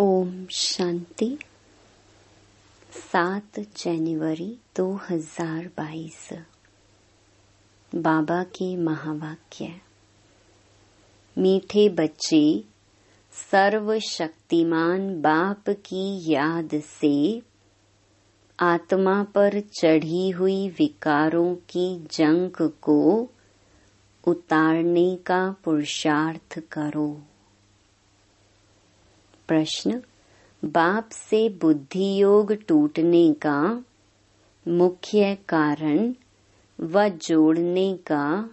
ओम शांति। सात जनवरी 2022 बाबा के महावाक्य। मीठे बच्चे, सर्वशक्तिमान बाप की याद से आत्मा पर चढ़ी हुई विकारों की जंग को उतारने का पुरुषार्थ करो। प्रश्न, बाप से बुद्धि योग टूटने का मुख्य कारण व जोड़ने का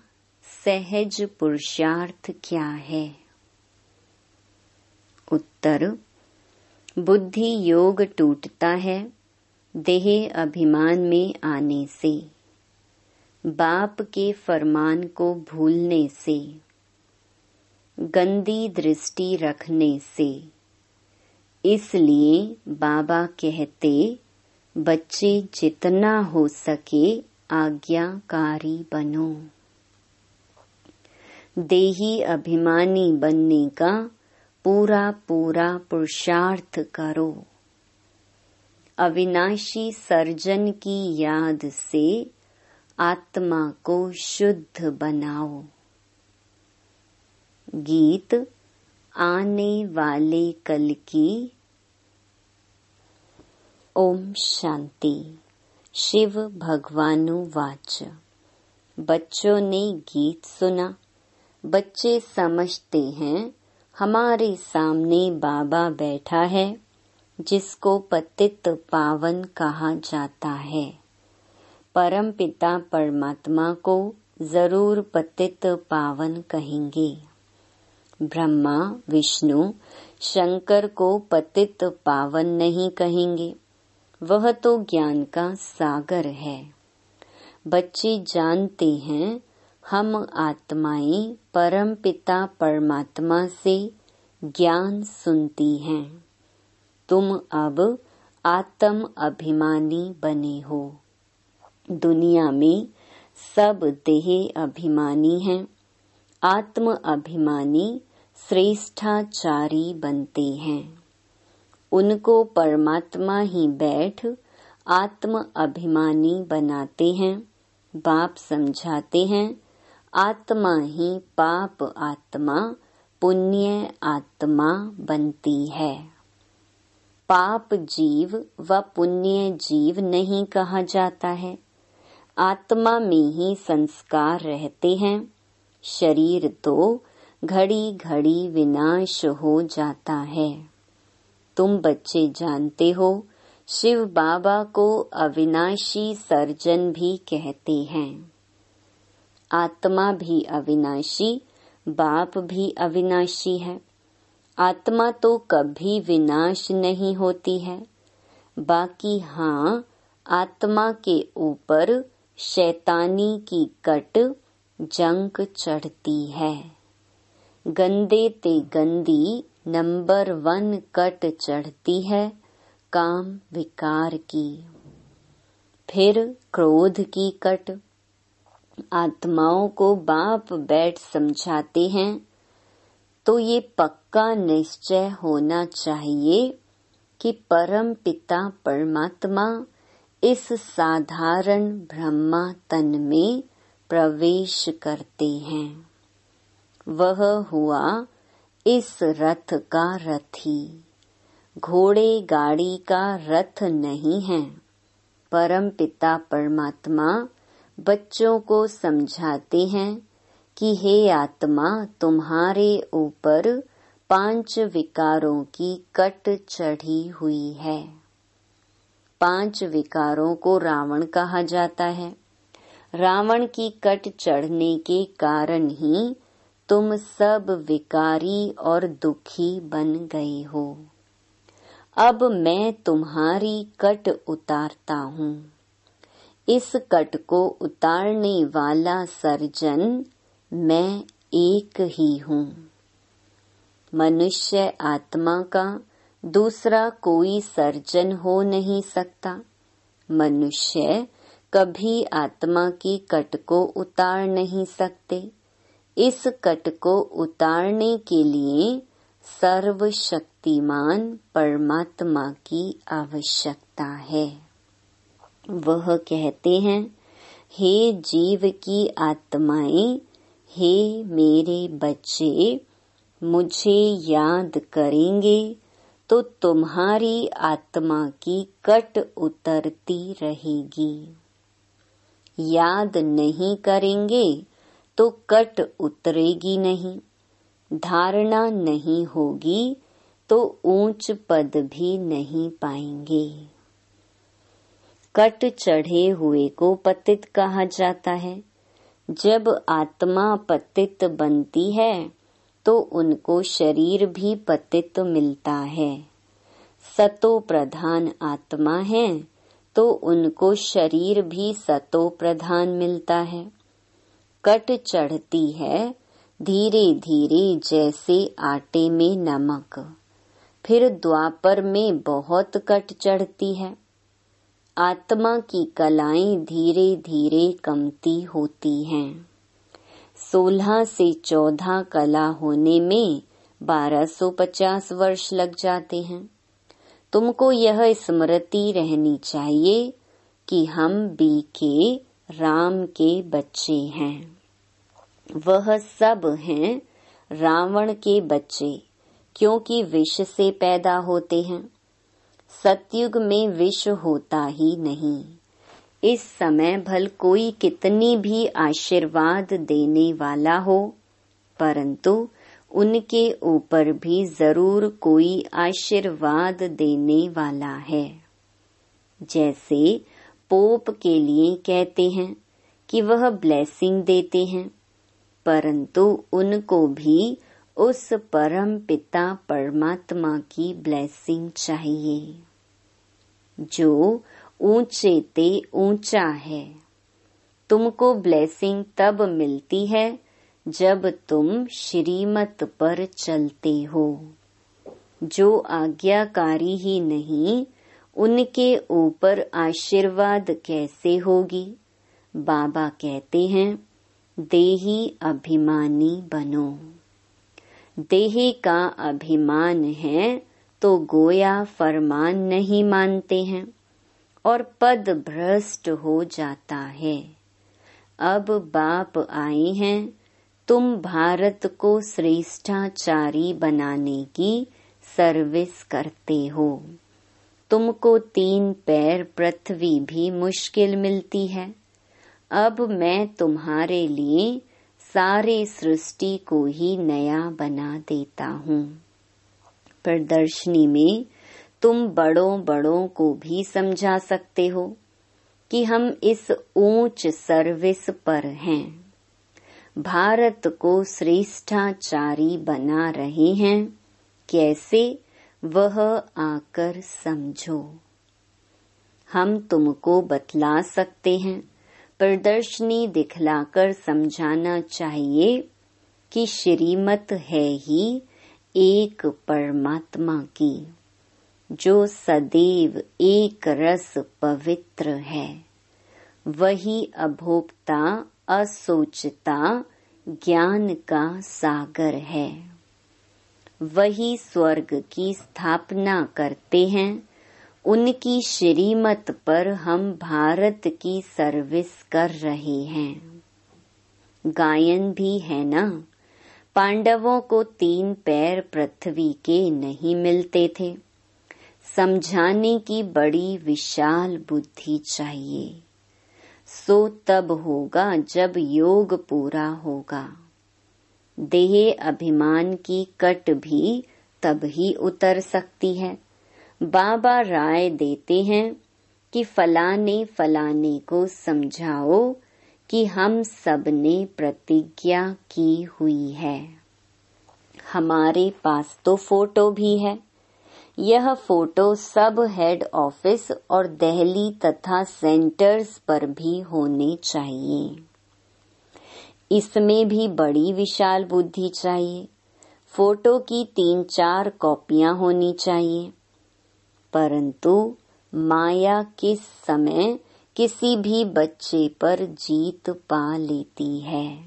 सहज पुरुषार्थ क्या है? उत्तर बुद्धि योग टूटता है देह अभिमान में आने से, बाप के फरमान को भूलने से, गंदी दृष्टि रखने से। इसलिए बाबा कहते, बच्चे जितना हो सके आज्ञाकारी बनो। देही अभिमानी बनने का पूरा पूरा पुरुषार्थ करो। अविनाशी सर्जन की याद से आत्मा को शुद्ध बनाओ। गीत आने वाले कल की ओम शांति। शिव भगवानु वाच। बच्चों ने गीत सुना। बच्चे समझते हैं, हमारे सामने बाबा बैठा है, जिसको पतित पावन कहा जाता है। परम पिता परमात्मा को ज़रूर पतित पावन कहेंगे। ब्रह्मा, विष्णु, शंकर को पतित पावन नहीं कहेंगे। वह तो ज्ञान का सागर है। बच्चे जानते हैं, हम आत्माएँ परम पिता परमात्मा से ज्ञान सुनती हैं। तुम अब आत्म अभिमानी बने हो। दुनिया में सब देह अभिमानी हैं। आत्म अभिमानी श्रेष्ठाचारी बनते हैं। उनको परमात्मा ही बैठ आत्म अभिमानी बनाते हैं, बाप समझाते हैं, आत्मा ही पाप आत्मा, पुण्य आत्मा बनती है। पाप जीव व पुण्य जीव नहीं कहा जाता है। आत्मा में ही संस्कार रहते हैं, शरीर तो घड़ी घड़ी विनाश हो जाता है। तुम बच्चे जानते हो, शिव बाबा को अविनाशी सर्जन भी कहते हैं। आत्मा भी अविनाशी, बाप भी अविनाशी है। आत्मा तो कभी विनाश नहीं होती है। बाकी हाँ आत्मा के ऊपर शैतानी की कट जंक चढ़ती है। गंदे ते गंदी नंबर वन कट चढ़ती है, काम विकार की। फिर क्रोध की कट। आत्माओं को बाप बैठ समझाते हैं। तो ये पक्का निश्चय होना चाहिए कि परम पिता परमात्मा इस साधारण ब्रह्मा तन में प्रवेश करते हैं। वह हुआ इस रथ का रथी। घोड़े गाड़ी का रथ नहीं है। परम पिता परमात्मा बच्चों को समझाते हैं कि हे आत्मा, तुम्हारे ऊपर पाँच विकारों की कट चढ़ी हुई है। पाँच विकारों को रावण कहा जाता है। रावण की कट चढ़ने के कारण ही तुम सब विकारी और दुखी बन गए हो। अब मैं तुम्हारी कट उतारता हूँ। इस कट को उतारने वाला सर्जन मैं एक ही हूँ। मनुष्य आत्मा का दूसरा कोई सर्जन हो नहीं सकता। मनुष्य कभी आत्मा की कट को उतार नहीं सकते। इस कट को उतारने के लिए सर्वशक्तिमान परमात्मा की आवश्यकता है। वह कहते हैं, हे जीव की आत्माएँ, हे मेरे बच्चे, मुझे याद करेंगे तो तुम्हारी आत्मा की कट उतरती रहेगी। याद नहीं करेंगे तो कट उतरेगी नहीं, धारणा नहीं होगी तो ऊंच पद भी नहीं पाएँगे। कट चढ़े हुए को पतित कहा जाता है। जब आत्मा पतित बनती है तो उनको शरीर भी पतित मिलता है। सतो प्रधान आत्मा है तो उनको शरीर भी सतो प्रधान मिलता है। कट चढ़ती है धीरे धीरे जैसे आटे में नमक। फिर द्वापर में बहुत कट चढ़ती है। आत्मा की कलाएँ धीरे धीरे कमती होती हैं। सोलह से चौदह कला होने में बारह सौ पचास वर्ष लग जाते हैं। तुमको यह स्मृति रहनी चाहिए कि हम बी के, राम के बच्चे हैं। वह सब हैं रावण के बच्चे, क्योंकि विष से पैदा होते हैं। सतयुग में विष होता ही नहीं। इस समय भल कोई कितनी भी आशीर्वाद देने वाला हो, परंतु उनके ऊपर भी ज़रूर कोई आशीर्वाद देने वाला है। जैसे पोप के लिए कहते हैं कि वह ब्लेसिंग देते हैं। परंतु उनको भी उस परम पिता परमात्मा की ब्लेसिंग चाहिए, जो ऊँचे ते ऊँचा है। तुमको ब्लेसिंग तब मिलती है जब तुम श्रीमत पर चलते हो। जो आज्ञाकारी ही नहीं, उनके ऊपर आशीर्वाद कैसे होगी? बाबा कहते हैं देही अभिमानी बनो। देह का अभिमान है तो गोया फरमान नहीं मानते हैं और पद भ्रष्ट हो जाता है। अब बाप आए हैं तुम भारत को श्रेष्ठाचारी बनाने की सर्विस करते हो। तुमको तीन पैर पृथ्वी भी मुश्किल मिलती है। अब मैं तुम्हारे लिए सारे सृष्टि को ही नया बना देता हूँ। प्रदर्शनी में तुम बड़ों बड़ों को भी समझा सकते हो कि हम इस ऊंच सर्विस पर हैं। भारत को श्रेष्ठाचारी बना रहे हैं। कैसे? वह आकर समझो। हम तुमको बतला सकते हैं। प्रदर्शनी दिखलाकर समझाना चाहिए कि श्रीमत है ही एक परमात्मा की, जो सदैव एक रस पवित्र है। वही अभोक्ता, असोचता, ज्ञान का सागर है। वही स्वर्ग की स्थापना करते हैं उनकी श्रीमत पर हम भारत की सर्विस कर रहे हैं। गायन भी है ना? पांडवों को तीन पैर पृथ्वी के नहीं मिलते थे। समझाने की बड़ी विशाल बुद्धि चाहिए। सो तब होगा जब योग पूरा होगा। देह अभिमान की कट भी तब ही उतर सकती है। बाबा राय देते हैं कि फलाने फलाने को समझाओ कि हम सबने प्रतिज्ञा की हुई है। हमारे पास तो फ़ोटो भी है। यह फ़ोटो सब हेड ऑफ़िस और दहली तथा सेंटर्स पर भी होने चाहिए। इसमें भी बड़ी विशाल बुद्धि चाहिए। फ़ोटो की तीन चार कॉपियाँ होनी चाहिए। परंतु माया किस समय किसी भी बच्चे पर जीत पा लेती है?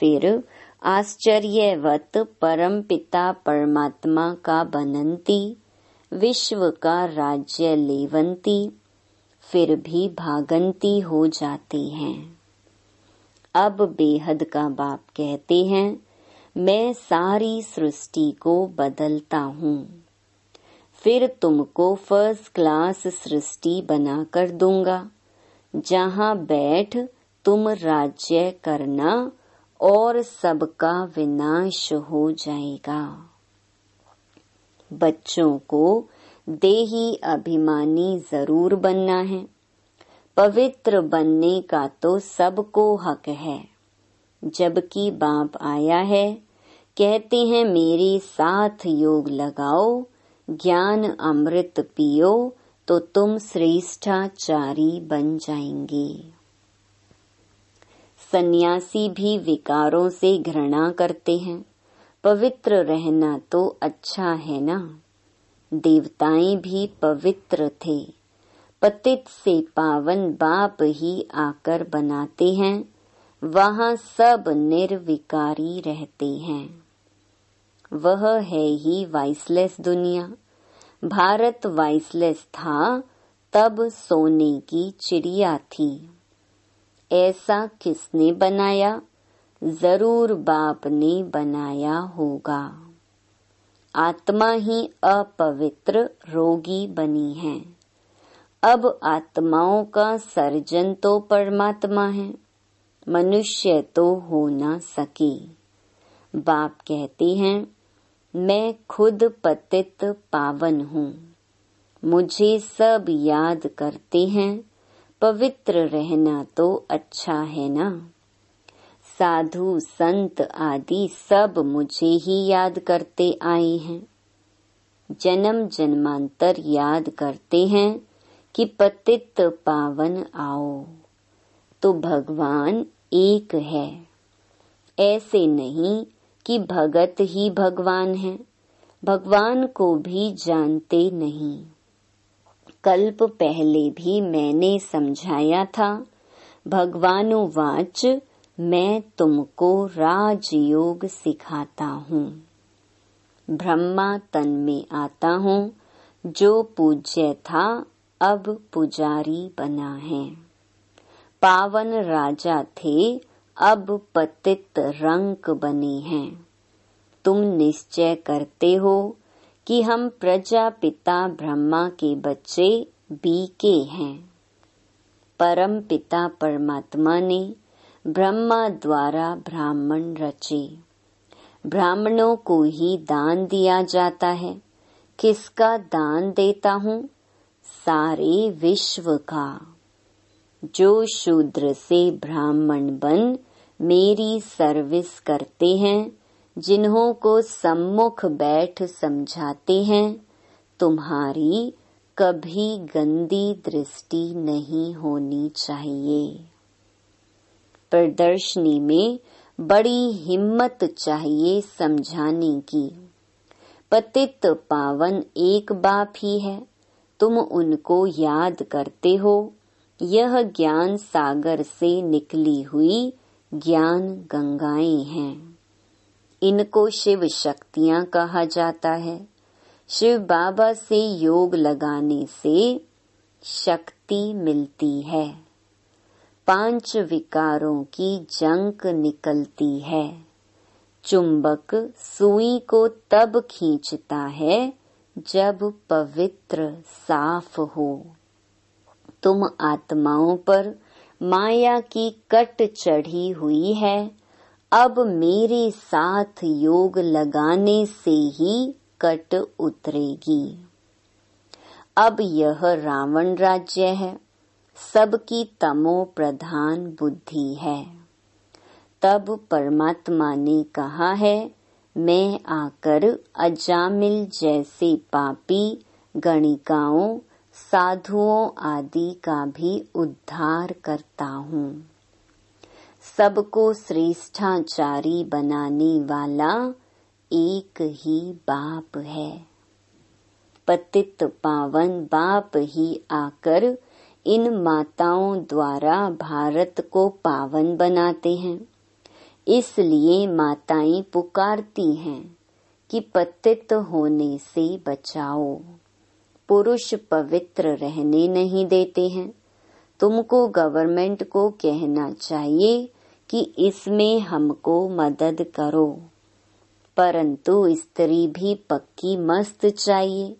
फिर आश्चर्यवत परम पिता परमात्मा का बनंती, विश्व का राज्य लेवंती, फिर भी भागंती हो जाती हैं। अब बेहद का बाप कहते हैं, मैं सारी सृष्टि को बदलता हूँ। फिर तुमको फ़र्स्ट क्लास सृष्टि बना कर दूँगा। जहाँ बैठ तुम राज्य करना और सबका विनाश हो जाएगा। बच्चों को देही अभिमानी ज़रूर बनना है। पवित्र बनने का तो सबको हक है। जबकि बाप आया है, कहते हैं, मेरे साथ योग लगाओ ज्ञान अमृत पियो तो तुम श्रेष्ठाचारी बन जाएँगे। सन्यासी भी विकारों से घृणा करते हैं। पवित्र रहना तो अच्छा है ना? देवताएँ भी पवित्र थे। पतित से पावन बाप ही आकर बनाते हैं। वहाँ सब निर्विकारी रहते हैं। वह है ही वाइसलेस दुनिया। भारत वाइसलेस था, तब सोने की चिड़िया थी। ऐसा किसने बनाया? ज़रूर बाप ने बनाया होगा। आत्मा ही अपवित्र रोगी बनी है। अब आत्माओं का सर्जन तो परमात्मा है। मनुष्य तो हो न सके। बाप कहते हैं मैं खुद पतित पावन हूँ। मुझे सब याद करते हैं। पवित्र रहना तो अच्छा है ना? साधु, संत आदि सब मुझे ही याद करते आए हैं। जन्म जन्मांतर याद करते हैं कि पतित पावन आओ। तो भगवान एक है। ऐसे नहीं कि भगत ही भगवान है। भगवान को भी जानते नहीं। कल्प पहले भी मैंने समझाया था। भगवानुवाच मैं तुमको राजयोग सिखाता हूँ। ब्रह्मा तन में आता हूँ। जो पूज्य था, अब पुजारी बना है। पावन राजा थे अब पतित रंक बने हैं। तुम निश्चय करते हो कि हम प्रजापिता ब्रह्मा के बच्चे बीके हैं। परम पिता परमात्मा ने ब्रह्मा द्वारा ब्राह्मण रचे। ब्राह्मणों को ही दान दिया जाता है। किसका दान देता हूँ? सारे विश्व का। जो शूद्र से ब्राह्मण बन मेरी सर्विस करते हैं, जिन्हों को सम्मुख बैठ समझाते हैं। तुम्हारी कभी गंदी दृष्टि नहीं होनी चाहिए। प्रदर्शनी में बड़ी हिम्मत चाहिए समझाने की। पतित पावन एक बाप ही है। तुम उनको याद करते हो। यह ज्ञान सागर से निकली हुई ज्ञान गंगाएँ हैं। इनको शिव शक्तियाँ कहा जाता है। शिव बाबा से योग लगाने से शक्ति मिलती है। पाँच विकारों की जंक निकलती है। चुंबक सुई को तब खींचता है जब पवित्र साफ़ हो। तुम आत्माओं पर माया की कट चढ़ी हुई है। अब मेरे साथ योग लगाने से ही कट उतरेगी। अब यह रावण राज्य है। सबकी तमो प्रधान बुद्धि है। तब परमात्मा ने कहा है, मैं आकर अजामिल जैसे पापी, गणिकाओं साधुओं आदि का भी उद्धार करता हूँ। सबको श्रेष्ठाचारी बनाने वाला एक ही बाप है। पतित पावन बाप ही आकर इन माताओं द्वारा भारत को पावन बनाते हैं। इसलिए माताएँ पुकारती हैं कि पतित होने से बचाओ। पुरुष पवित्र रहने नहीं देते हैं। तुमको गवर्नमेंट को कहना चाहिए कि इसमें हमको मदद करो। परंतु स्त्री भी पक्की मस्त चाहिए।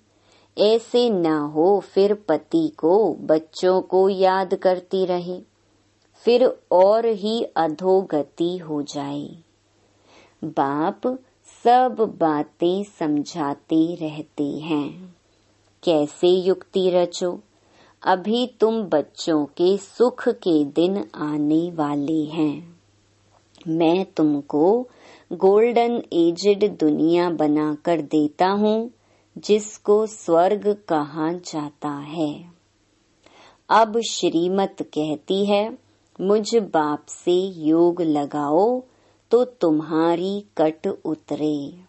ऐसे न हो फिर पति को, बच्चों को याद करती रहे। फिर और ही अधोगति हो जाए। बाप सब बातें समझाते रहते हैं। कैसे युक्ति रचो? अभी तुम बच्चों के सुख के दिन आने वाले हैं। मैं तुमको गोल्डन एजड दुनिया बनाकर देता हूँ, जिसको स्वर्ग कहा जाता है। अब श्रीमत कहती है, मुझ बाप से योग लगाओ तो तुम्हारी कट उतरे।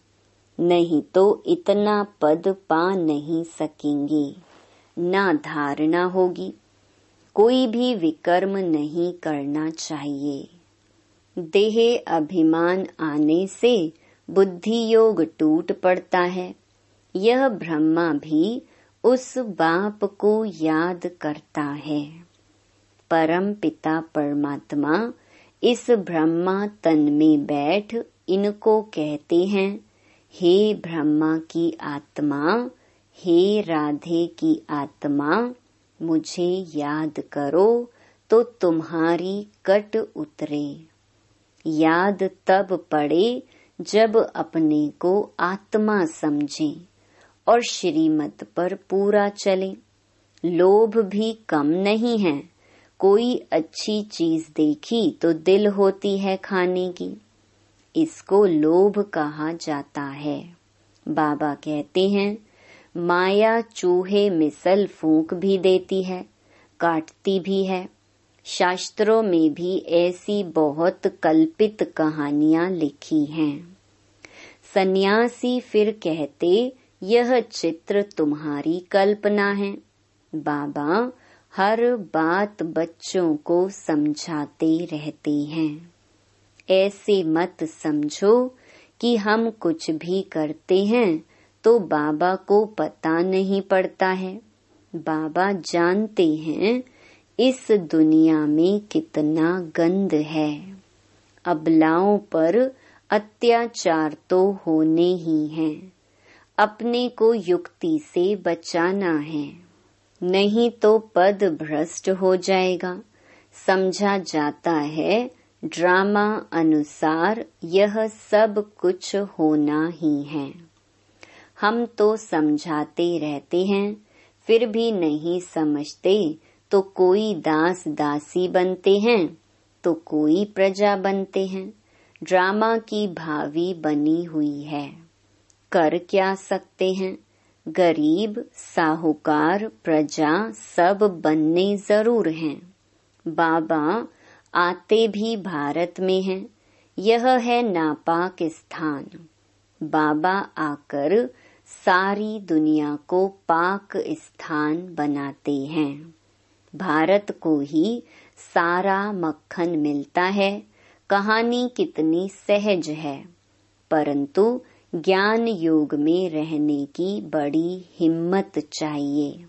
नहीं तो इतना पद पा नहीं सकेंगे। ना धारणा होगी। कोई भी विकर्म नहीं करना चाहिए। देह अभिमान आने से बुद्धि योग टूट पड़ता है। यह ब्रह्मा भी उस बाप को याद करता है। परम पिता परमात्मा इस ब्रह्मा तन में बैठ इनको कहते हैं। हे ब्रह्मा की आत्मा, हे राधे की आत्मा, मुझे याद करो तो तुम्हारी कट उतरे। याद तब पड़े जब अपने को आत्मा समझे और श्रीमत पर पूरा चले। लोभ भी कम नहीं है, कोई अच्छी चीज़ देखी तो दिल होती है खाने की। इसको लोभ कहा जाता है। बाबा कहते हैं, माया चूहे मिसल फूंक भी देती है, काटती भी है। शास्त्रों में भी ऐसी बहुत कल्पित कहानियाँ लिखी हैं। सन्यासी फिर कहते, यह चित्र तुम्हारी कल्पना है। बाबा हर बात बच्चों को समझाते रहते हैं। ऐसे मत समझो कि हम कुछ भी करते हैं तो बाबा को पता नहीं पड़ता है। बाबा जानते हैं इस दुनिया में कितना गंद है। अबलाओं पर अत्याचार तो होने ही हैं। अपने को युक्ति से बचाना है। नहीं तो पद भ्रष्ट हो जाएगा। समझा जाता है ड्रामा अनुसार यह सब कुछ होना ही है। हम तो समझाते रहते हैं, फिर भी नहीं समझते तो कोई दास दासी बनते हैं तो कोई प्रजा बनते हैं। ड्रामा की भावी बनी हुई है। कर क्या सकते हैं? गरीब, साहूकार, प्रजा सब बनने ज़रूर हैं। बाबा आते भी भारत में हैं। यह है नापाक स्थान बाबा आकर सारी दुनिया को पाक स्थान बनाते हैं। भारत को ही सारा मक्खन मिलता है। कहानी कितनी सहज है। परंतु ज्ञान योग में रहने की बड़ी हिम्मत चाहिए।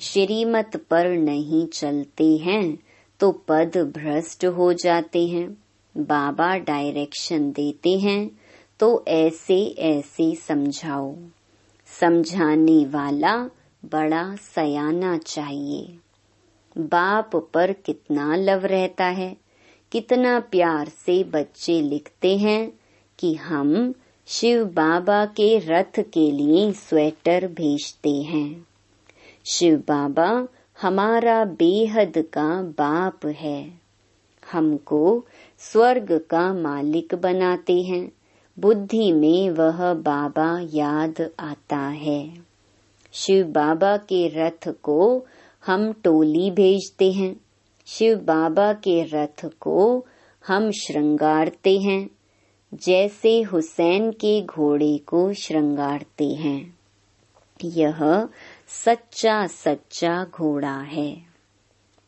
श्रीमत पर नहीं चलते हैं। तो पद भ्रष्ट हो जाते हैं। बाबा डायरेक्शन देते हैं तो ऐसे ऐसे समझाओ। समझाने वाला बड़ा सयाना चाहिए। बाप पर कितना लव रहता है, कितना प्यार से बच्चे लिखते हैं कि हम शिव बाबा के रथ के लिए स्वेटर भेजते हैं। शिव बाबा हमारा बेहद का बाप है। हमको स्वर्ग का मालिक बनाते हैं। बुद्धि में वह बाबा याद आता है। शिव बाबा के रथ को हम टोली भेजते हैं। शिव बाबा के रथ को हम श्रृंगारते हैं। जैसे हुसैन के घोड़े को श्रृंगारते हैं। यह सच्चा सच्चा घोड़ा है।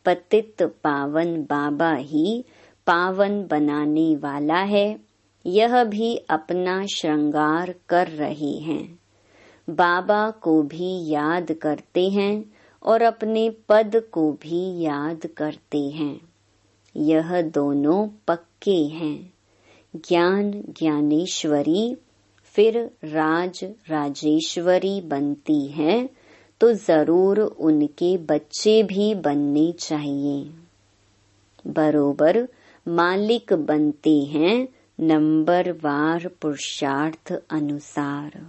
पतित पावन बाबा ही पावन बनाने वाला है। यह भी अपना श्रृंगार कर रहे हैं। बाबा को भी याद करते हैं और अपने पद को भी याद करते हैं। यह दोनों पक्के हैं। ज्ञान ज्ञानेश्वरी, फिर राज राजेश्वरी बनती है। तो ज़रूर उनके बच्चे भी बनने चाहिए। बरोबर मालिक बनते हैं नंबर वार पुरुषार्थ अनुसार।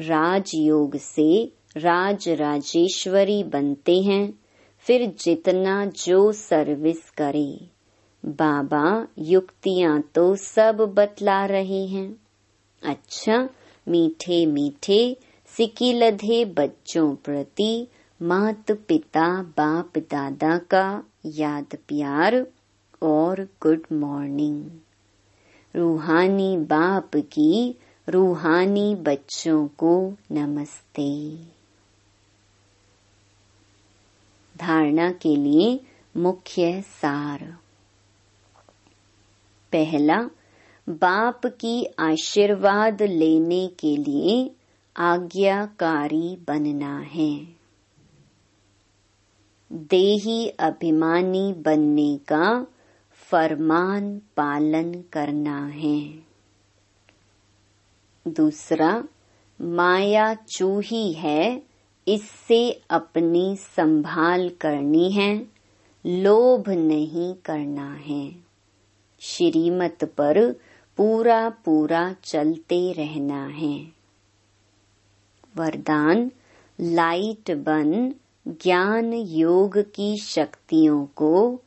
राजयोग से राज राजेश्वरी बनते हैं, फिर जितना जो सर्विस करे। बाबा युक्तियाँ तो सब बतला रहे हैं। अच्छा मीठे मीठे सिकिलधे बच्चों प्रति मात पिता, बाप दादा का याद प्यार और गुड मॉर्निंग रूहानी बाप की रूहानी बच्चों को नमस्ते। धारणा के लिए मुख्य सार। पहला, बाप की आशीर्वाद लेने के लिए आज्ञाकारी बनना है। देही अभिमानी बनने का फरमान पालन करना है। दूसरा, माया चूही है, इससे अपनी संभाल करनी है, लोभ नहीं करना है। श्रीमत पर पूरा पूरा चलते रहना है। वरदान, लाइट बन ज्ञान योग की शक्तियों को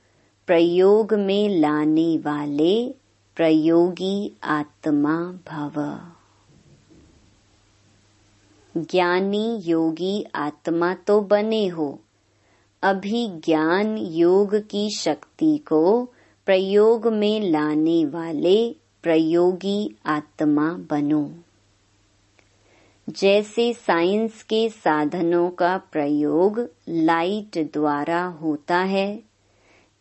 प्रयोग में लाने वाले प्रयोगी आत्मा भव। ज्ञानी योगी आत्मा तो बने हो। अभी ज्ञान योग की शक्ति को प्रयोग में लाने वाले प्रयोगी आत्मा बनो। जैसे साइंस के साधनों का प्रयोग लाइट द्वारा होता है,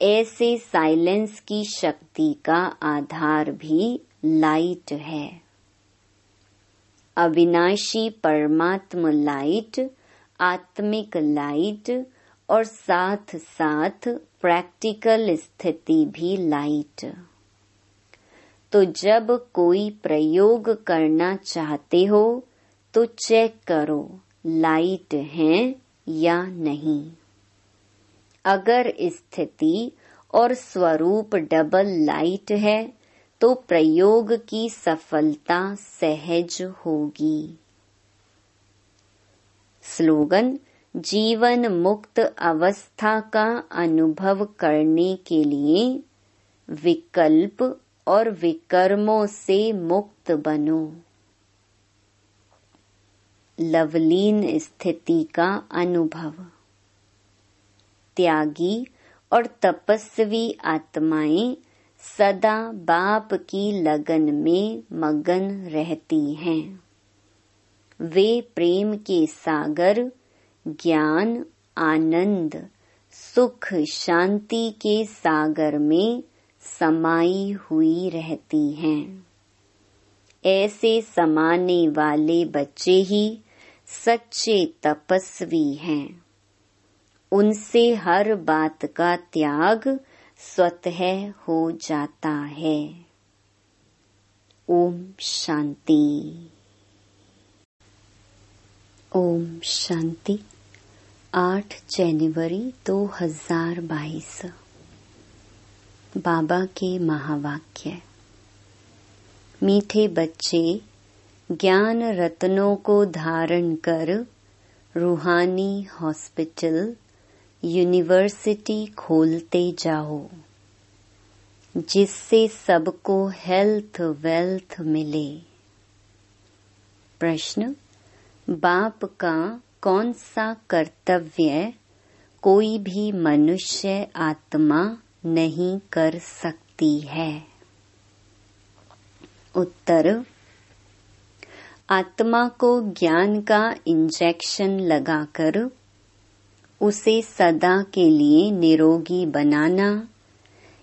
ऐसे साइलेंस की शक्ति का आधार भी लाइट है। अविनाशी परमात्म लाइट, आत्मिक लाइट और साथ साथ प्रैक्टिकल स्थिति भी लाइट। तो जब कोई प्रयोग करना चाहते हो तो चेक करो, लाइट है या नहीं। अगर स्थिति और स्वरूप डबल लाइट है तो प्रयोग की सफलता सहज होगी। स्लोगन, जीवन मुक्त अवस्था का अनुभव करने के लिए विकल्प और विकर्मों से मुक्त बनो। लवलीन स्थिति का अनुभव। त्यागी और तपस्वी आत्माएँ सदा बाप की लगन में मगन रहती हैं। वे प्रेम के सागर, ज्ञान, आनंद, सुख, शांति के सागर में समाई हुई रहती हैं। ऐसे समाने वाले बच्चे ही सच्चे तपस्वी हैं। उनसे हर बात का त्याग स्वतः हो जाता है। ओम शांति। ओम शांति। आठ जनवरी 2022 बाबा के महावाक्य। मीठे बच्चे ज्ञान रत्नों को धारण कर रूहानी हॉस्पिटल, यूनिवर्सिटी खोलते जाओ, जिससे सबको हेल्थ वेल्थ मिले। प्रश्न, बाप का कौन सा कर्तव्य कोई भी मनुष्य आत्मा नहीं कर सकती है। उत्तर आत्मा को ज्ञान का इंजेक्शन लगाकर उसे सदा के लिए निरोगी बनाना,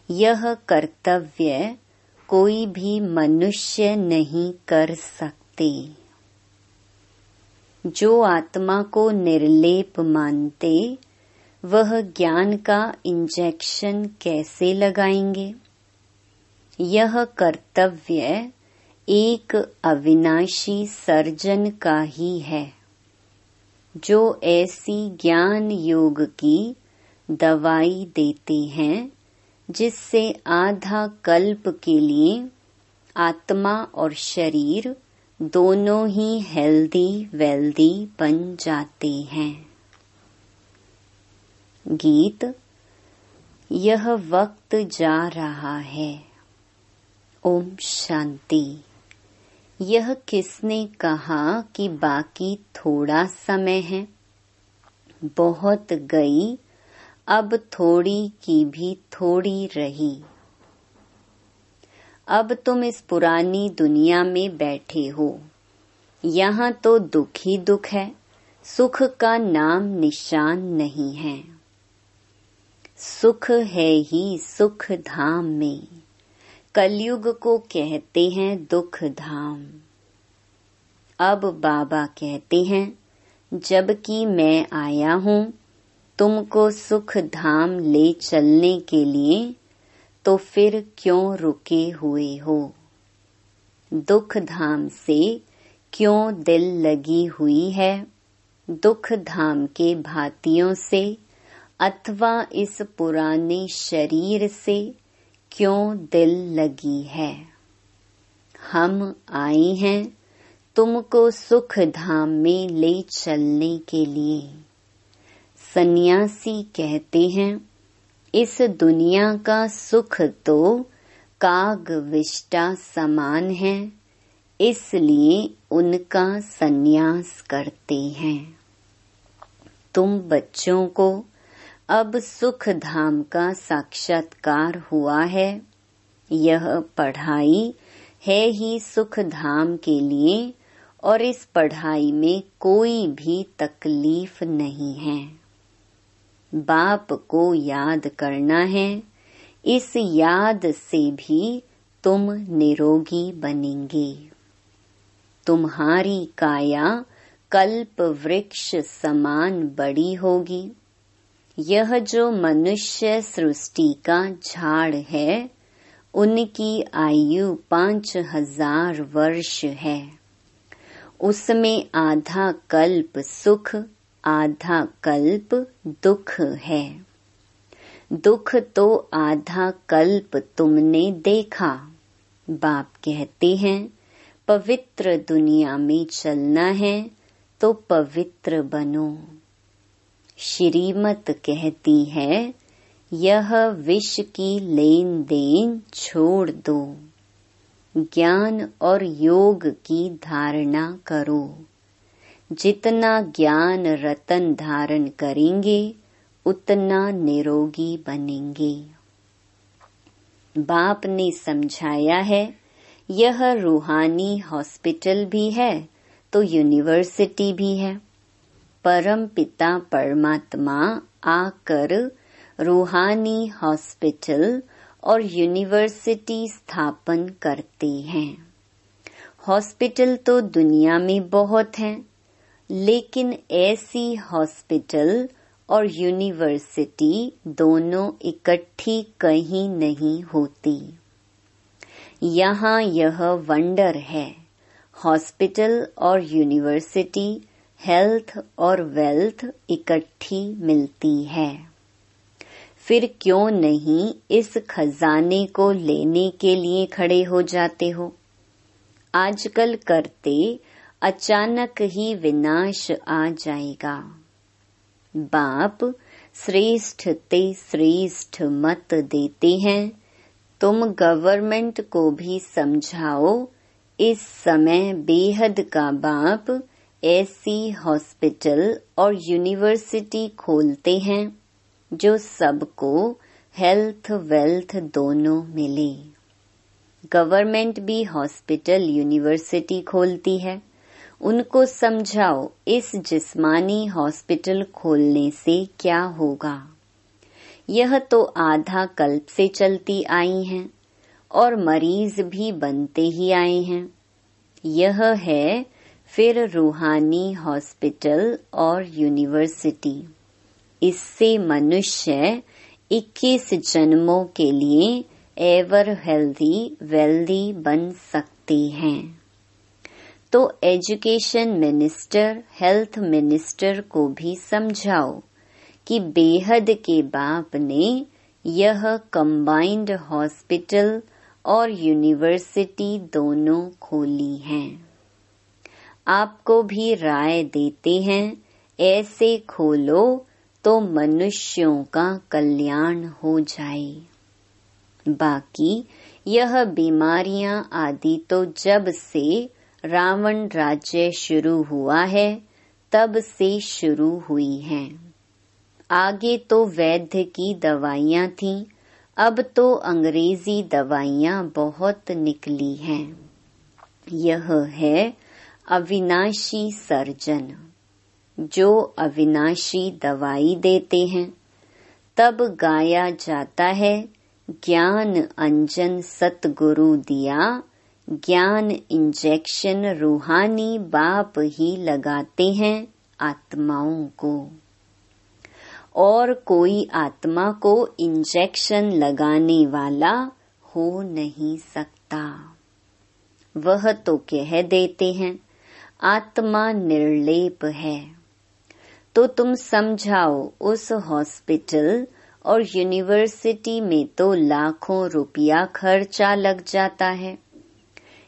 यह कर्तव्य कोई भी मनुष्य नहीं कर सकते। जो आत्मा को निर्लेप मानते, वह ज्ञान का इंजेक्शन कैसे लगाएँगे? यह कर्तव्य एक अविनाशी सर्जन का ही है, जो ऐसी ज्ञान योग की दवाई देते हैं, जिससे आधा कल्प के लिए आत्मा और शरीर दोनों ही हेल्दी वेल्दी बन जाते हैं। गीत, यह वक्त जा रहा है। ओम शांति। यह किसने कहा कि बाकी थोड़ा समय है? बहुत गई, अब थोड़ी की भी थोड़ी रही। अब तुम इस पुरानी दुनिया में बैठे हो। यहाँ तो दुख ही दुख है, सुख का नाम निशान नहीं है। सुख है ही सुख धाम में। कलयुग को कहते हैं दुख धाम अब बाबा कहते हैं, जबकि मैं आया हूँ, तुमको सुख धाम ले चलने के लिए तो फिर क्यों रुके हुए हो? दुख धाम से क्यों दिल लगी हुई है? दुख धाम के भातियों से, अथवा इस पुराने शरीर से क्यों दिल लगी है? हम आए हैं तुमको सुख धाम में ले चलने के लिए। सन्यासी कहते हैं, इस दुनिया का सुख तो काग विष्टा समान है, इसलिए उनका संन्यास करते हैं। तुम बच्चों को अब सुख धाम का साक्षात्कार हुआ है। यह पढ़ाई है ही सुख धाम के लिए, और इस पढ़ाई में कोई भी तकलीफ़ नहीं है। बाप को याद करना है। इस याद से भी तुम निरोगी बनेंगे। तुम्हारी काया कल्प वृक्ष समान बड़ी होगी। यह जो मनुष्य सृष्टि का झाड़ है, उनकी आयु पाँच हज़ार वर्ष है। उसमें आधा कल्प सुख, आधा कल्प दुख है। दुख तो आधा कल्प तुमने देखा। बाप कहते हैं, पवित्र दुनिया में चलना है तो पवित्र बनो। श्रीमत कहती है, यह विष की लेन देन छोड़ दो। ज्ञान और योग की धारणा करो। जितना ज्ञान रतन धारण करेंगे, उतना निरोगी बनेंगे। बाप ने समझाया है, यह रूहानी हॉस्पिटल भी है तो यूनिवर्सिटी भी है। परम पिता परमात्मा आकर रूहानी हॉस्पिटल और यूनिवर्सिटी स्थापन करते हैं। हॉस्पिटल तो दुनिया में बहुत हैं, लेकिन ऐसी हॉस्पिटल और यूनिवर्सिटी दोनों इकट्ठी कहीं नहीं होती। यहाँ यह वंडर है, हॉस्पिटल और यूनिवर्सिटी हेल्थ और वेल्थ इकट्ठी मिलती है। फिर क्यों नहीं इस खजाने को लेने के लिए खड़े हो जाते हो? आजकल करते अचानक ही विनाश आ जाएगा। बाप श्रेष्ठ ते श्रेष्ठ मत देते हैं। तुम गवर्नमेंट को भी समझाओ, इस समय बेहद का बाप ऐसी हॉस्पिटल और यूनिवर्सिटी खोलते हैं जो सबको हेल्थ वेल्थ दोनों मिले। गवर्नमेंट भी हॉस्पिटल यूनिवर्सिटी खोलती है। उनको समझाओ इस जिस्मानी हॉस्पिटल खोलने से क्या होगा। यह तो आधा कल्प से चलती आई हैं और मरीज़ भी बनते ही आए हैं। यह है फिर रूहानी हॉस्पिटल और यूनिवर्सिटी। इससे मनुष्य 21 जन्मों के लिए एवर हेल्दी, वेल्दी बन सकते हैं। तो एजुकेशन मिनिस्टर, हेल्थ मिनिस्टर को भी समझाओ कि बेहद के बाप ने यह कंबाइंड हॉस्पिटल और यूनिवर्सिटी दोनों खोली हैं। आपको भी राय देते हैं, ऐसे खोलो तो मनुष्यों का कल्याण हो जाए। बाकी यह बीमारियाँ आदि तो जब से रावण राज्य शुरू हुआ है, तब से शुरू हुई हैं। आगे तो वैद्य की दवाइयाँ थीं, अब तो अंग्रेज़ी दवाइयाँ बहुत निकली हैं। यह है अविनाशी सर्जन। जो अविनाशी दवाई देते हैं, तब गाया जाता है, ज्ञान अंजन सतगुरु दिया, ज्ञान इंजेक्शन रूहानी बाप ही लगाते हैं आत्माओं को। और कोई आत्मा को इंजेक्शन लगाने वाला हो नहीं सकता। वह तो कह देते हैं आत्मा निर्लेप है। तो तुम समझाओ उस हॉस्पिटल और यूनिवर्सिटी में तो लाखों रुपया खर्चा लग जाता है।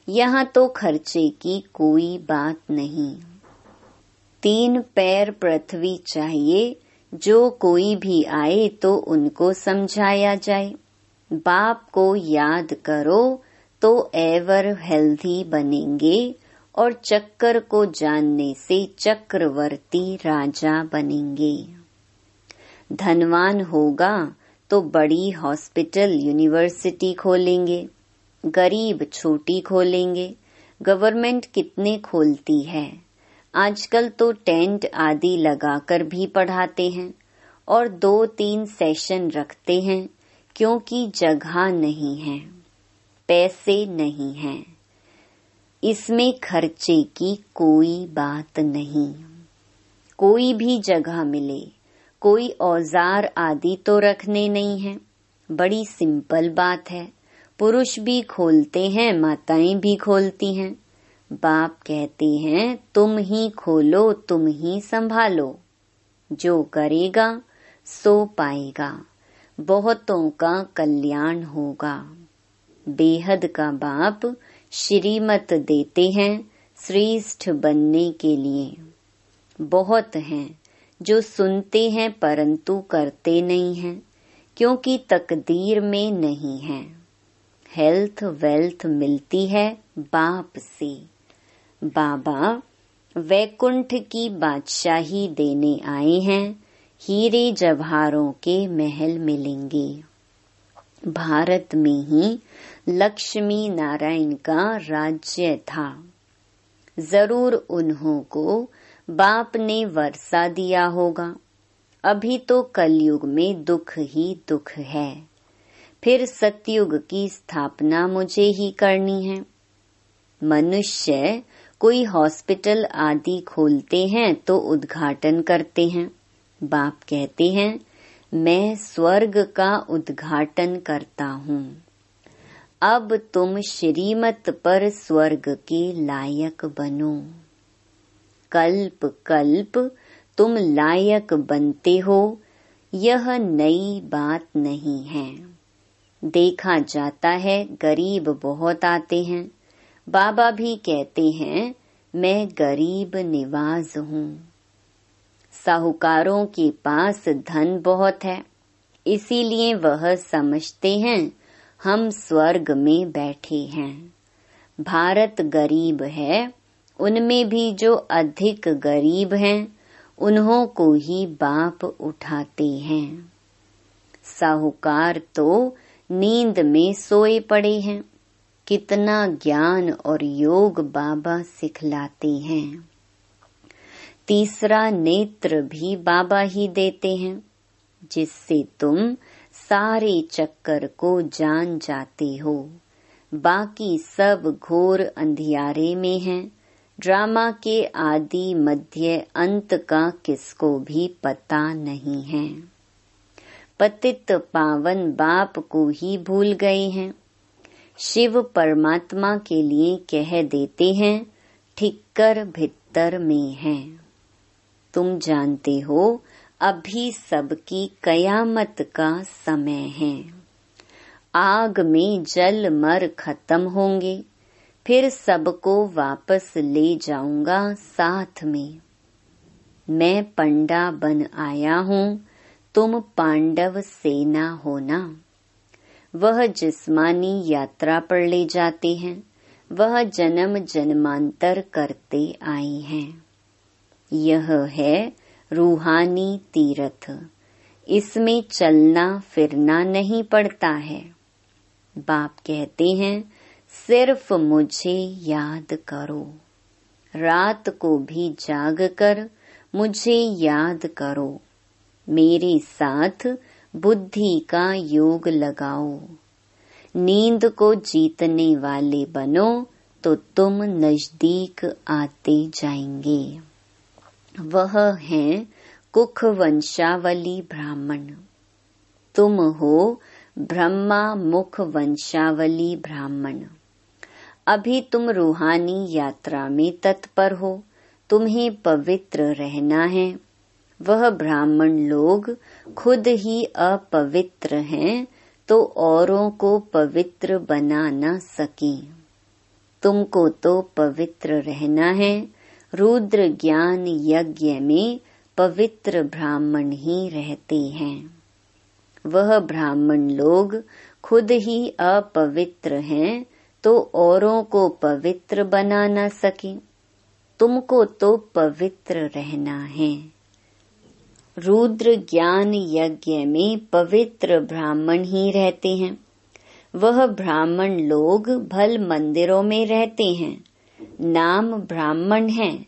यहाँ तो खर्चे की कोई बात नहीं। तीन पैर पृथ्वी चाहिए, जो कोई भी आए तो उनको समझाया जाए। बाप को याद करो तो एवर हेल्थी बनेंगे और चक्कर को जानने से चक्रवर्ती राजा बनेंगे। धनवान होगा तो बड़ी हॉस्पिटल यूनिवर्सिटी खोलेंगे, गरीब छोटी खोलेंगे। गवर्नमेंट कितने खोलती है? आजकल तो टेंट आदि लगाकर भी पढ़ाते हैं और दो तीन सेशन रखते हैं क्योंकि जगह नहीं है, पैसे नहीं हैं। इसमें खर्चे की कोई बात नहीं। कोई भी जगह मिले, कोई औज़ार आदि तो रखने नहीं है। बड़ी सिंपल बात है। पुरुष भी खोलते हैं, माताएँ भी खोलती हैं। बाप कहते हैं, तुम ही खोलो, तुम ही संभालो। जो करेगा, सो पाएगा। बहुतों का कल्याण होगा। बेहद का बाप श्रीमत देते हैं श्रेष्ठ बनने के लिए। बहुत हैं जो सुनते हैं परंतु करते नहीं हैं, क्योंकि तकदीर में नहीं है। हेल्थ वेल्थ मिलती है बाप से। बाबा वैकुंठ की बादशाही देने आए हैं, हीरे जवाहरों के महल मिलेंगे। भारत में ही लक्ष्मी नारायण का राज्य था। ज़रूर उन्हों को बाप ने वर्षा दिया होगा। अभी तो कलयुग में दुख ही दुख है। फिर सतयुग की स्थापना मुझे ही करनी है। मनुष्य कोई हॉस्पिटल आदि खोलते हैं तो उद्घाटन करते हैं। बाप कहते हैं, मैं स्वर्ग का उद्घाटन करता हूँ। अब तुम श्रीमत पर स्वर्ग के लायक बनो। कल्प कल्प, तुम लायक बनते हो, यह नई बात नहीं है। देखा जाता है, गरीब बहुत आते हैं। बाबा भी कहते हैं, मैं गरीब निवाज हूँ। साहूकारों के पास धन बहुत है, इसीलिए वह समझते हैं हम स्वर्ग में बैठे हैं। भारत गरीब है, उनमें भी जो अधिक गरीब हैं, उन्हों को ही बाप उठाते हैं। साहूकार तो नींद में सोए पड़े हैं, कितना ज्ञान और योग बाबा सिखलाते हैं। तीसरा नेत्र भी बाबा ही देते हैं, जिससे तुम सारे चक्कर को जान जाते हो। बाकी सब घोर अंधियारे में हैं। ड्रामा के आदि मध्य अंत का किसको भी पता नहीं है। पतित पावन बाप को ही भूल गए हैं। शिव परमात्मा के लिए कह देते हैं, ठिक्कर भित्तर में है। तुम जानते हो अभी सबकी कयामत का समय है। आग में जल मर खत्म होंगे, फिर सबको वापस ले जाऊँगा साथ में। मैं पंडा बन आया हूँ, तुम पांडव सेना होना वह जिस्मानी यात्रा पर ले जाते हैं, वह जन्म जन्मांतर करते आई हैं। यह है रूहानी तीर्थ। इसमें चलना फिरना नहीं पड़ता है। बाप कहते हैं, सिर्फ़ मुझे याद करो। रात को भी जाग कर मुझे याद करो। मेरे साथ बुद्धि का योग लगाओ। नींद को जीतने वाले बनो तो तुम नज़दीक आते जाएँगे। वह है कुख वंशावली ब्राह्मण। तुम हो ब्रह्मा मुख वंशावली ब्राह्मण। अभी तुम रूहानी यात्रा में तत्पर हो, तुम्हें पवित्र रहना है। वह ब्राह्मण लोग खुद ही अपवित्र हैं तो औरों को पवित्र बना न सके। तुमको तो पवित्र रहना है रुद्र ज्ञान यज्ञ में पवित्र ब्राह्मण ही रहते हैं। वह ब्राह्मण लोग खुद ही अपवित्र हैं तो औरों को पवित्र बना न सके। तुमको तो पवित्र रहना है। रुद्र ज्ञान यज्ञ में पवित्र ब्राह्मण ही रहते हैं। वह ब्राह्मण लोग भल मंदिरों में रहते हैं। नाम ब्राह्मण है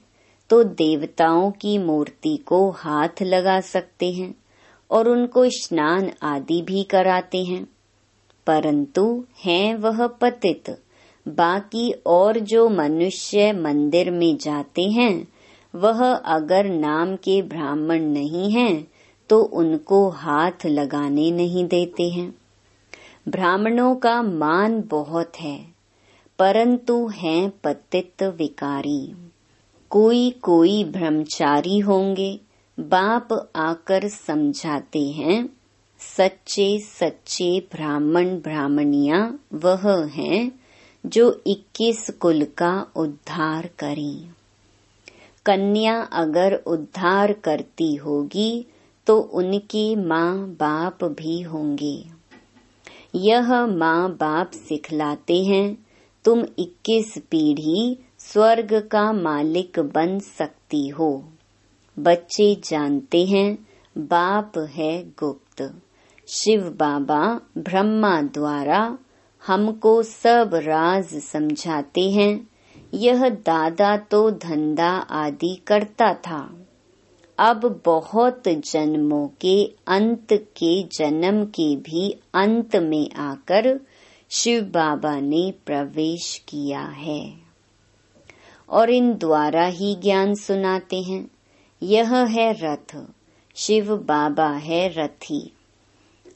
तो देवताओं की मूर्ति को हाथ लगा सकते हैं और उनको स्नान आदि भी कराते हैं। परंतु हैं वह पतित, बाकी और जो मनुष्य मंदिर में जाते हैं, वह अगर नाम के ब्राह्मण नहीं हैं तो उनको हाथ लगाने नहीं देते हैं। ब्राह्मणों का मान बहुत है। परंतु हैं पतित विकारी। कोई कोई ब्रह्मचारी होंगे, बाप आकर समझाते हैं, सच्चे सच्चे ब्राह्मण ब्राह्मणिया वह हैं जो 21 कुल का उद्धार करें। कन्या अगर उद्धार करती होगी तो उनके माँ बाप भी होंगे। यह माँ बाप सिखलाते हैं तुम 21 पीढ़ी स्वर्ग का मालिक बन सकती हो। बच्चे जानते हैं, बाप है गुप्त। शिव बाबा ब्रह्मा द्वारा हमको सब राज समझाते हैं। यह दादा तो धंधा आदि करता था। अब बहुत जन्मों के, अंत के, जन्म के भी अंत में आकर शिव बाबा ने प्रवेश किया है। और इन द्वारा ही ज्ञान सुनाते हैं। यह है रथ। शिव बाबा है रथी।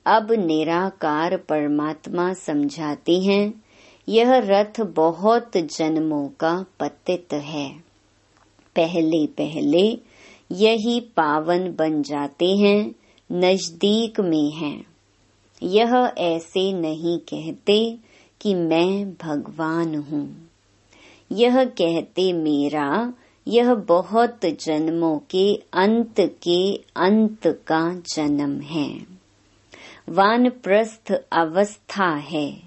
अब निराकार परमात्मा समझाते हैं, यह रथ बहुत जन्मों का पतित है। पहले पहले यही पावन बन जाते हैं, नज़दीक में हैं। यह ऐसे नहीं कहते कि मैं भगवान हूँ। यह कहते मेरा, यह बहुत जन्मों के अंत के अंत का जन्म है। वानप्रस्थ अवस्था है,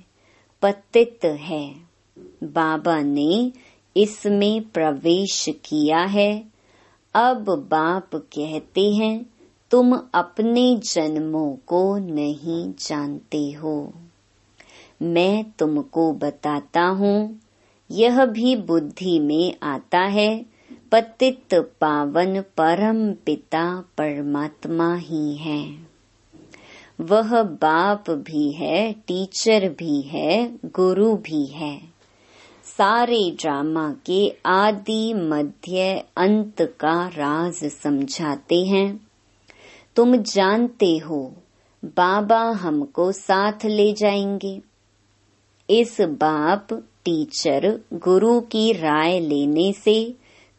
पतित है। बाबा ने इसमें प्रवेश किया है। अब बाप कहते हैं तुम अपने जन्मों को नहीं जानते हो। मैं तुमको बताता हूँ, यह भी बुद्धि में आता है, पतित पावन परम पिता परमात्मा ही है। वह बाप भी है, टीचर भी है, गुरु भी है। सारे ड्रामा के आदि मध्य अंत का राज समझाते हैं। तुम जानते हो, बाबा हमको साथ ले जाएँगे। इस बाप, टीचर, गुरु की राय लेने से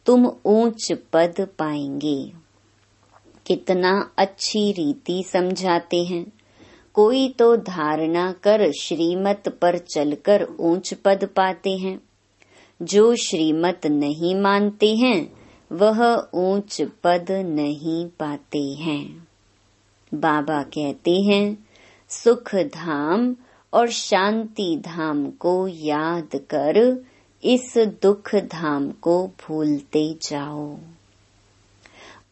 तुम ऊंच पद पाएँगे। कितना अच्छी रीति समझाते हैं। कोई तो धारणा कर श्रीमत पर चलकर ऊंच पद पाते हैं। जो श्रीमत नहीं मानते हैं, वह ऊंच पद नहीं पाते हैं। बाबा कहते हैं सुख धाम और शांति धाम को याद कर इस दुख धाम को भूलते जाओ।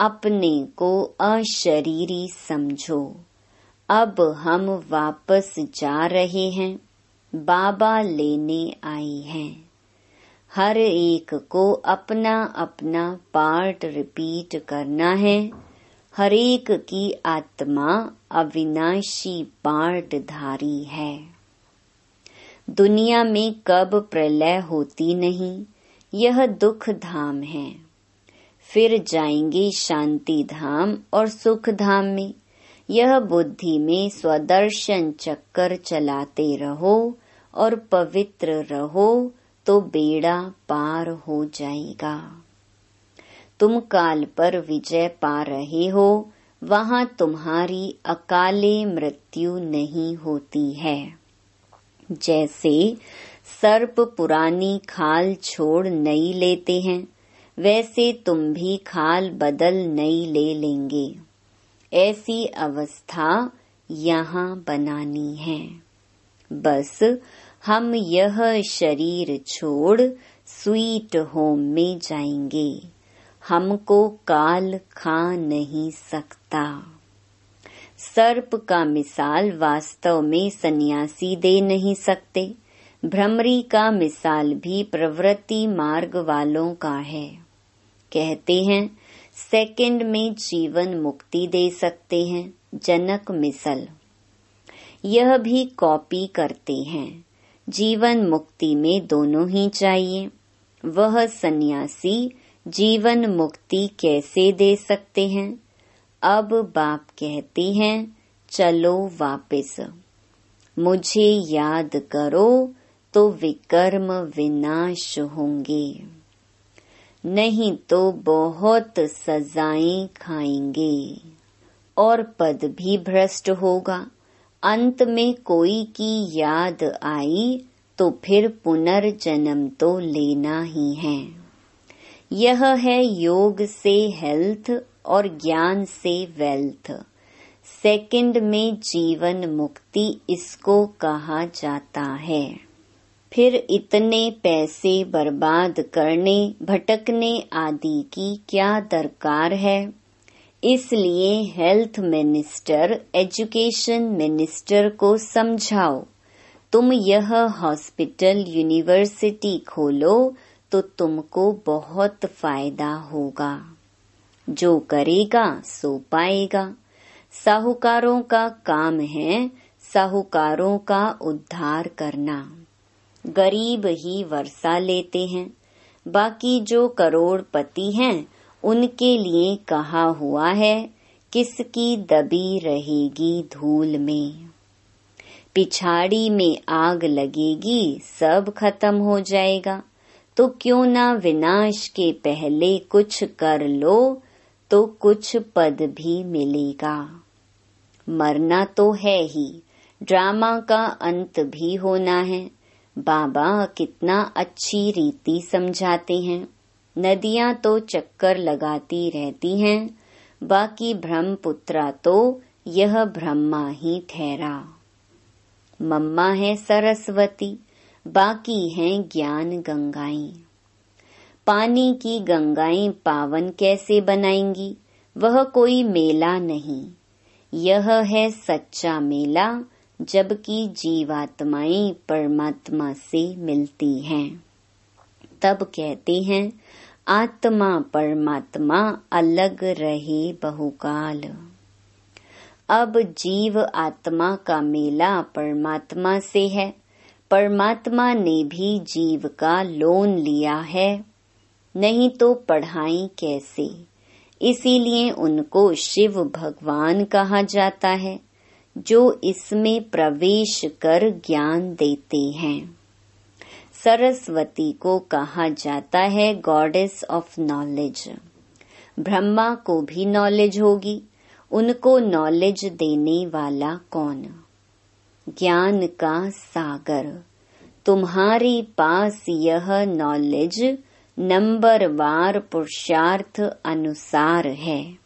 अपने को अशरीरी समझो। अब हम वापस जा रहे हैं, बाबा लेने आई हैं। हर एक को अपना अपना पार्ट रिपीट करना है। हर एक की आत्मा अविनाशी पार्ट धारी है। दुनिया में कब प्रलय होती नहीं, यह दुख धाम है। फिर जाएँगे शांति धाम और सुख धाम में, यह बुद्धि में स्वदर्शन चक्कर चलाते रहो और पवित्र रहो तो बेड़ा पार हो जाएगा। तुम काल पर विजय पा रहे हो, वहाँ तुम्हारी अकाले मृत्यु नहीं होती है। जैसे सर्प पुरानी खाल छोड़ नहीं लेते हैं, वैसे तुम भी खाल बदल नहीं ले लेंगे। ऐसी अवस्था यहाँ बनानी है। बस हम यह शरीर छोड़ स्वीट होम में जाएँगे। हमको काल खा नहीं सकता। सर्प का मिसाल वास्तव में सन्यासी दे नहीं सकते। भ्रमरी का मिसाल भी प्रवृत्ति मार्ग वालों का है। कहते हैं सेकंड में जीवन मुक्ति दे सकते हैं, जनक मिसल। यह भी कॉपी करते हैं। जीवन मुक्ति में दोनों ही चाहिए। वह सन्यासी जीवन मुक्ति कैसे दे सकते हैं? अब बाप कहते हैं, चलो वापस। मुझे याद करो तो विकर्म विनाश होंगे। नहीं तो बहुत सजाएँ खाएँगे। और पद भी भ्रष्ट होगा। अंत में कोई की याद आई तो फिर पुनर्जन्म तो लेना ही है। यह है योग से हेल्थ और ज्ञान से वेल्थ सेकंड में जीवन मुक्ति इसको कहा जाता है. फिर इतने पैसे बर्बाद करने, भटकने आदि की क्या दरकार है? इसलिए हेल्थ मिनिस्टर एजुकेशन मिनिस्टर को समझाओ. तुम यह हॉस्पिटल यूनिवर्सिटी खोलो तो तुमको बहुत फ़ायदा होगा। जो करेगा, सो पाएगा। साहूकारों का काम है साहूकारों का उद्धार करना। गरीब ही वर्षा लेते हैं। बाकी जो करोड़पति हैं, उनके लिए कहा हुआ है, किसकी दबी रहेगी धूल में। पिछाड़ी में आग लगेगी, सब खत्म हो जाएगा। तो क्यों ना विनाश के पहले कुछ कर लो तो कुछ पद भी मिलेगा। मरना तो है ही, ड्रामा का अंत भी होना है। बाबा कितना अच्छी रीति समझाते हैं। नदियाँ तो चक्कर लगाती रहती हैं, बाकी ब्रह्मपुत्रा तो यह ब्रह्मा ही ठहरा। मम्मा है सरस्वती बाकी हैं ज्ञान गंगाएँ। पानी की गंगाएँ पावन कैसे बनाएँगी? वह कोई मेला नहीं। यह है सच्चा मेला, जबकि जीवात्माएँ परमात्मा से मिलती हैं। तब कहते हैं, आत्मा परमात्मा अलग रहे बहुकाल। अब जीव आत्मा का मेला परमात्मा से है। परमात्मा ने भी जीव का लोन लिया है। नहीं तो पढ़ाई कैसे? इसीलिए उनको शिव भगवान कहा जाता है, जो इसमें प्रवेश कर ज्ञान देते हैं। सरस्वती को कहा जाता है गॉडेस ऑफ़ नॉलेज। ब्रह्मा को भी नॉलेज होगी, उनको नॉलेज देने वाला कौन? ज्ञान का सागर। तुम्हारे पास यह नॉलेज नंबर वार पुरुषार्थ अनुसार है।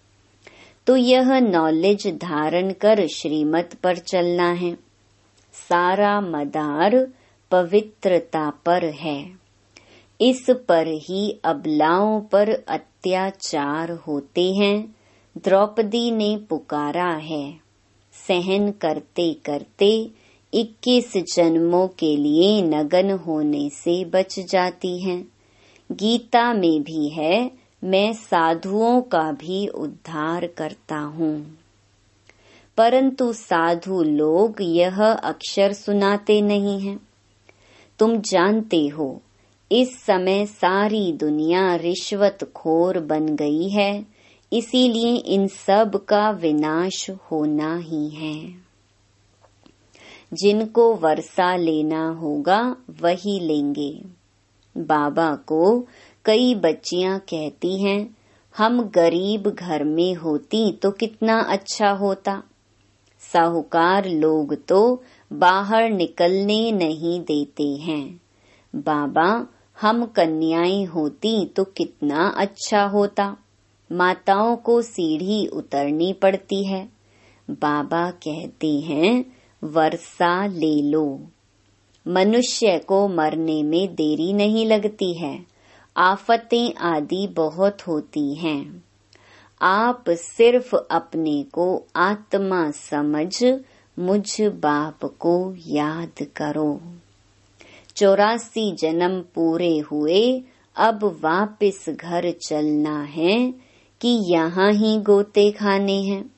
तो यह नॉलेज धारण कर श्रीमत पर चलना है। सारा मदार पवित्रता पर है। इस पर ही अबलाओं पर अत्याचार होते हैं। द्रौपदी ने पुकारा है। सहन करते करते इक्कीस जन्मों के लिए नगन होने से बच जाती हैं। गीता में भी है, मैं साधुओं का भी उद्धार करता हूँ। परंतु साधु लोग यह अक्षर सुनाते नहीं हैं। तुम जानते हो, इस समय सारी दुनिया रिश्वत खोर बन गई है इसीलिए इन सब का विनाश होना ही है। जिनको वर्षा लेना होगा, वही लेंगे। बाबा को कई बच्चियाँ कहती हैं, हम गरीब घर में होती तो कितना अच्छा होता। साहूकार लोग तो बाहर निकलने नहीं देते हैं। बाबा, हम कन्याएँ होती तो कितना अच्छा होता। माताओं को सीढ़ी उतरनी पड़ती है। बाबा कहते हैं, वर्षा ले लो। मनुष्य को मरने में देरी नहीं लगती है। आफतें आदि बहुत होती हैं। आप सिर्फ़ अपने को आत्मा समझ, मुझ बाप को याद करो। चौरासी जन्म पूरे हुए, अब वापस घर चलना है। कि यहाँ ही गोते खाने हैं।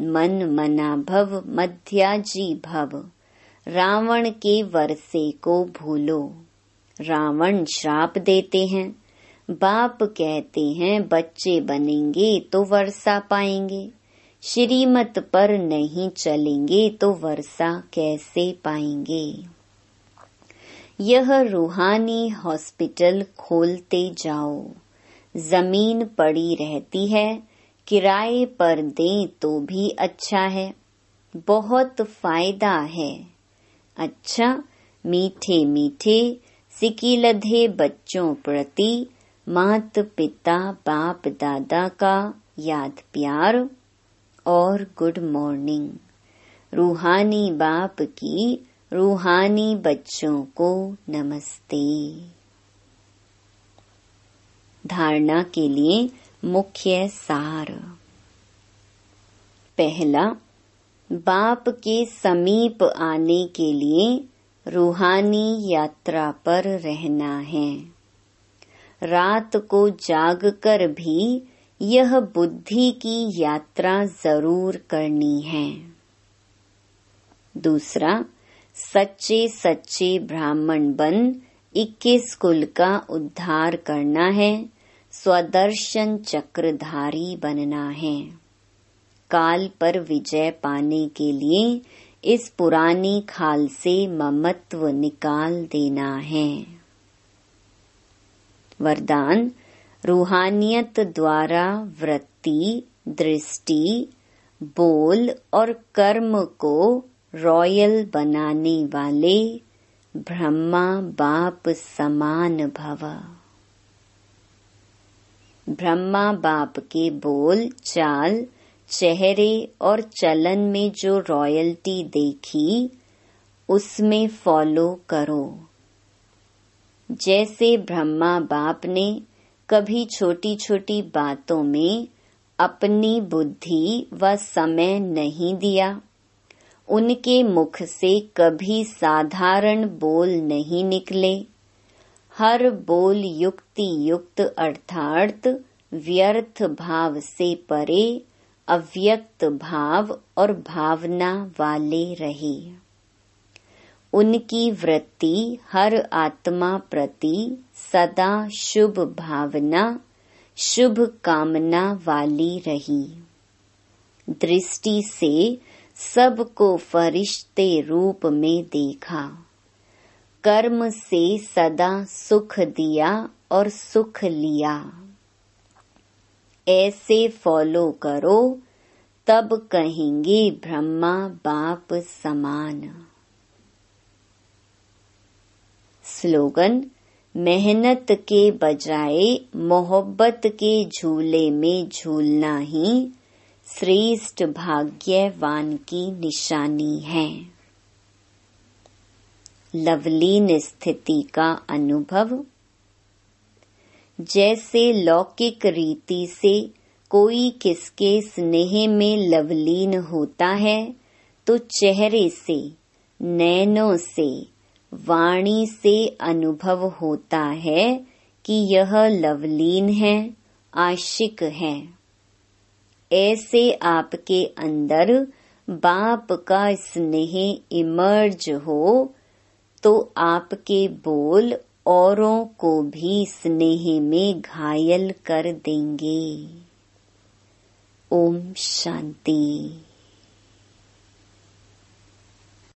मन मना भव मध्याजी भव। रावण के वर्षे को भूलो। रावण श्राप देते हैं। बाप कहते हैं, बच्चे बनेंगे तो वर्षा पाएँगे। श्रीमत पर नहीं चलेंगे तो वर्षा कैसे पाएँगे? यह रूहानी हॉस्पिटल खोलते जाओ। ज़मीन पड़ी रहती है, किराए पर दें तो भी अच्छा है। बहुत फ़ायदा है। अच्छा मीठे मीठे, सिकीलधे बच्चों प्रति मात पिता, बाप दादा का याद प्यार और गुड मॉर्निंग। रूहानी बाप की रूहानी बच्चों को नमस्ते। धारणा के लिए मुख्य सार। पहला, बाप के समीप आने के लिए रूहानी यात्रा पर रहना है। रात को जागकर भी यह बुद्धि की यात्रा ज़रूर करनी है। दूसरा, सच्चे सच्चे ब्राह्मण बन इक्कीस कुल का उद्धार करना है। स्वदर्शन चक्रधारी बनना है। काल पर विजय पाने के लिए इस पुरानी खाल से ममत्व निकाल देना है। वरदान, रूहानियत द्वारा वृत्ति, दृष्टि, बोल और कर्म को रॉयल बनाने वाले ब्रह्मा बाप समान भव। ब्रह्मा बाप के बोल, चाल, चेहरे और चलन में जो रॉयल्टी देखी, उसमें फॉलो करो। जैसे ब्रह्मा बाप ने कभी छोटी छोटी बातों में अपनी बुद्धि व समय नहीं दिया, उनके मुख से कभी साधारण बोल नहीं निकले। हर बोल युक्ति युक्त अर्थार्थ, व्यर्थ भाव से परे, अव्यक्त भाव और भावना वाले रहे। उनकी वृत्ति हर आत्मा प्रति सदा शुभ भावना, शुभ कामना वाली रही। दृष्टि से सबको फरिश्ते रूप में देखा। कर्म से सदा सुख दिया और सुख लिया। ऐसे फॉलो करो, तब कहेंगे ब्रह्मा बाप समान। स्लोगन, मेहनत के बजाय मोहब्बत के झूले में झूलना ही श्रेष्ठ भाग्यवान की निशानी है। लवलीन स्थिति का अनुभव। जैसे लौकिक रीति से कोई किसके स्नेह में लवलीन होता है तो चेहरे से, नैनों से, वाणी से अनुभव होता है कि यह लवलीन है, आशिक है। ऐसे आपके अंदर बाप का स्नेह इमर्ज हो तो आपके बोल औरों को भी स्नेह में घायल कर देंगे। ओम शांति।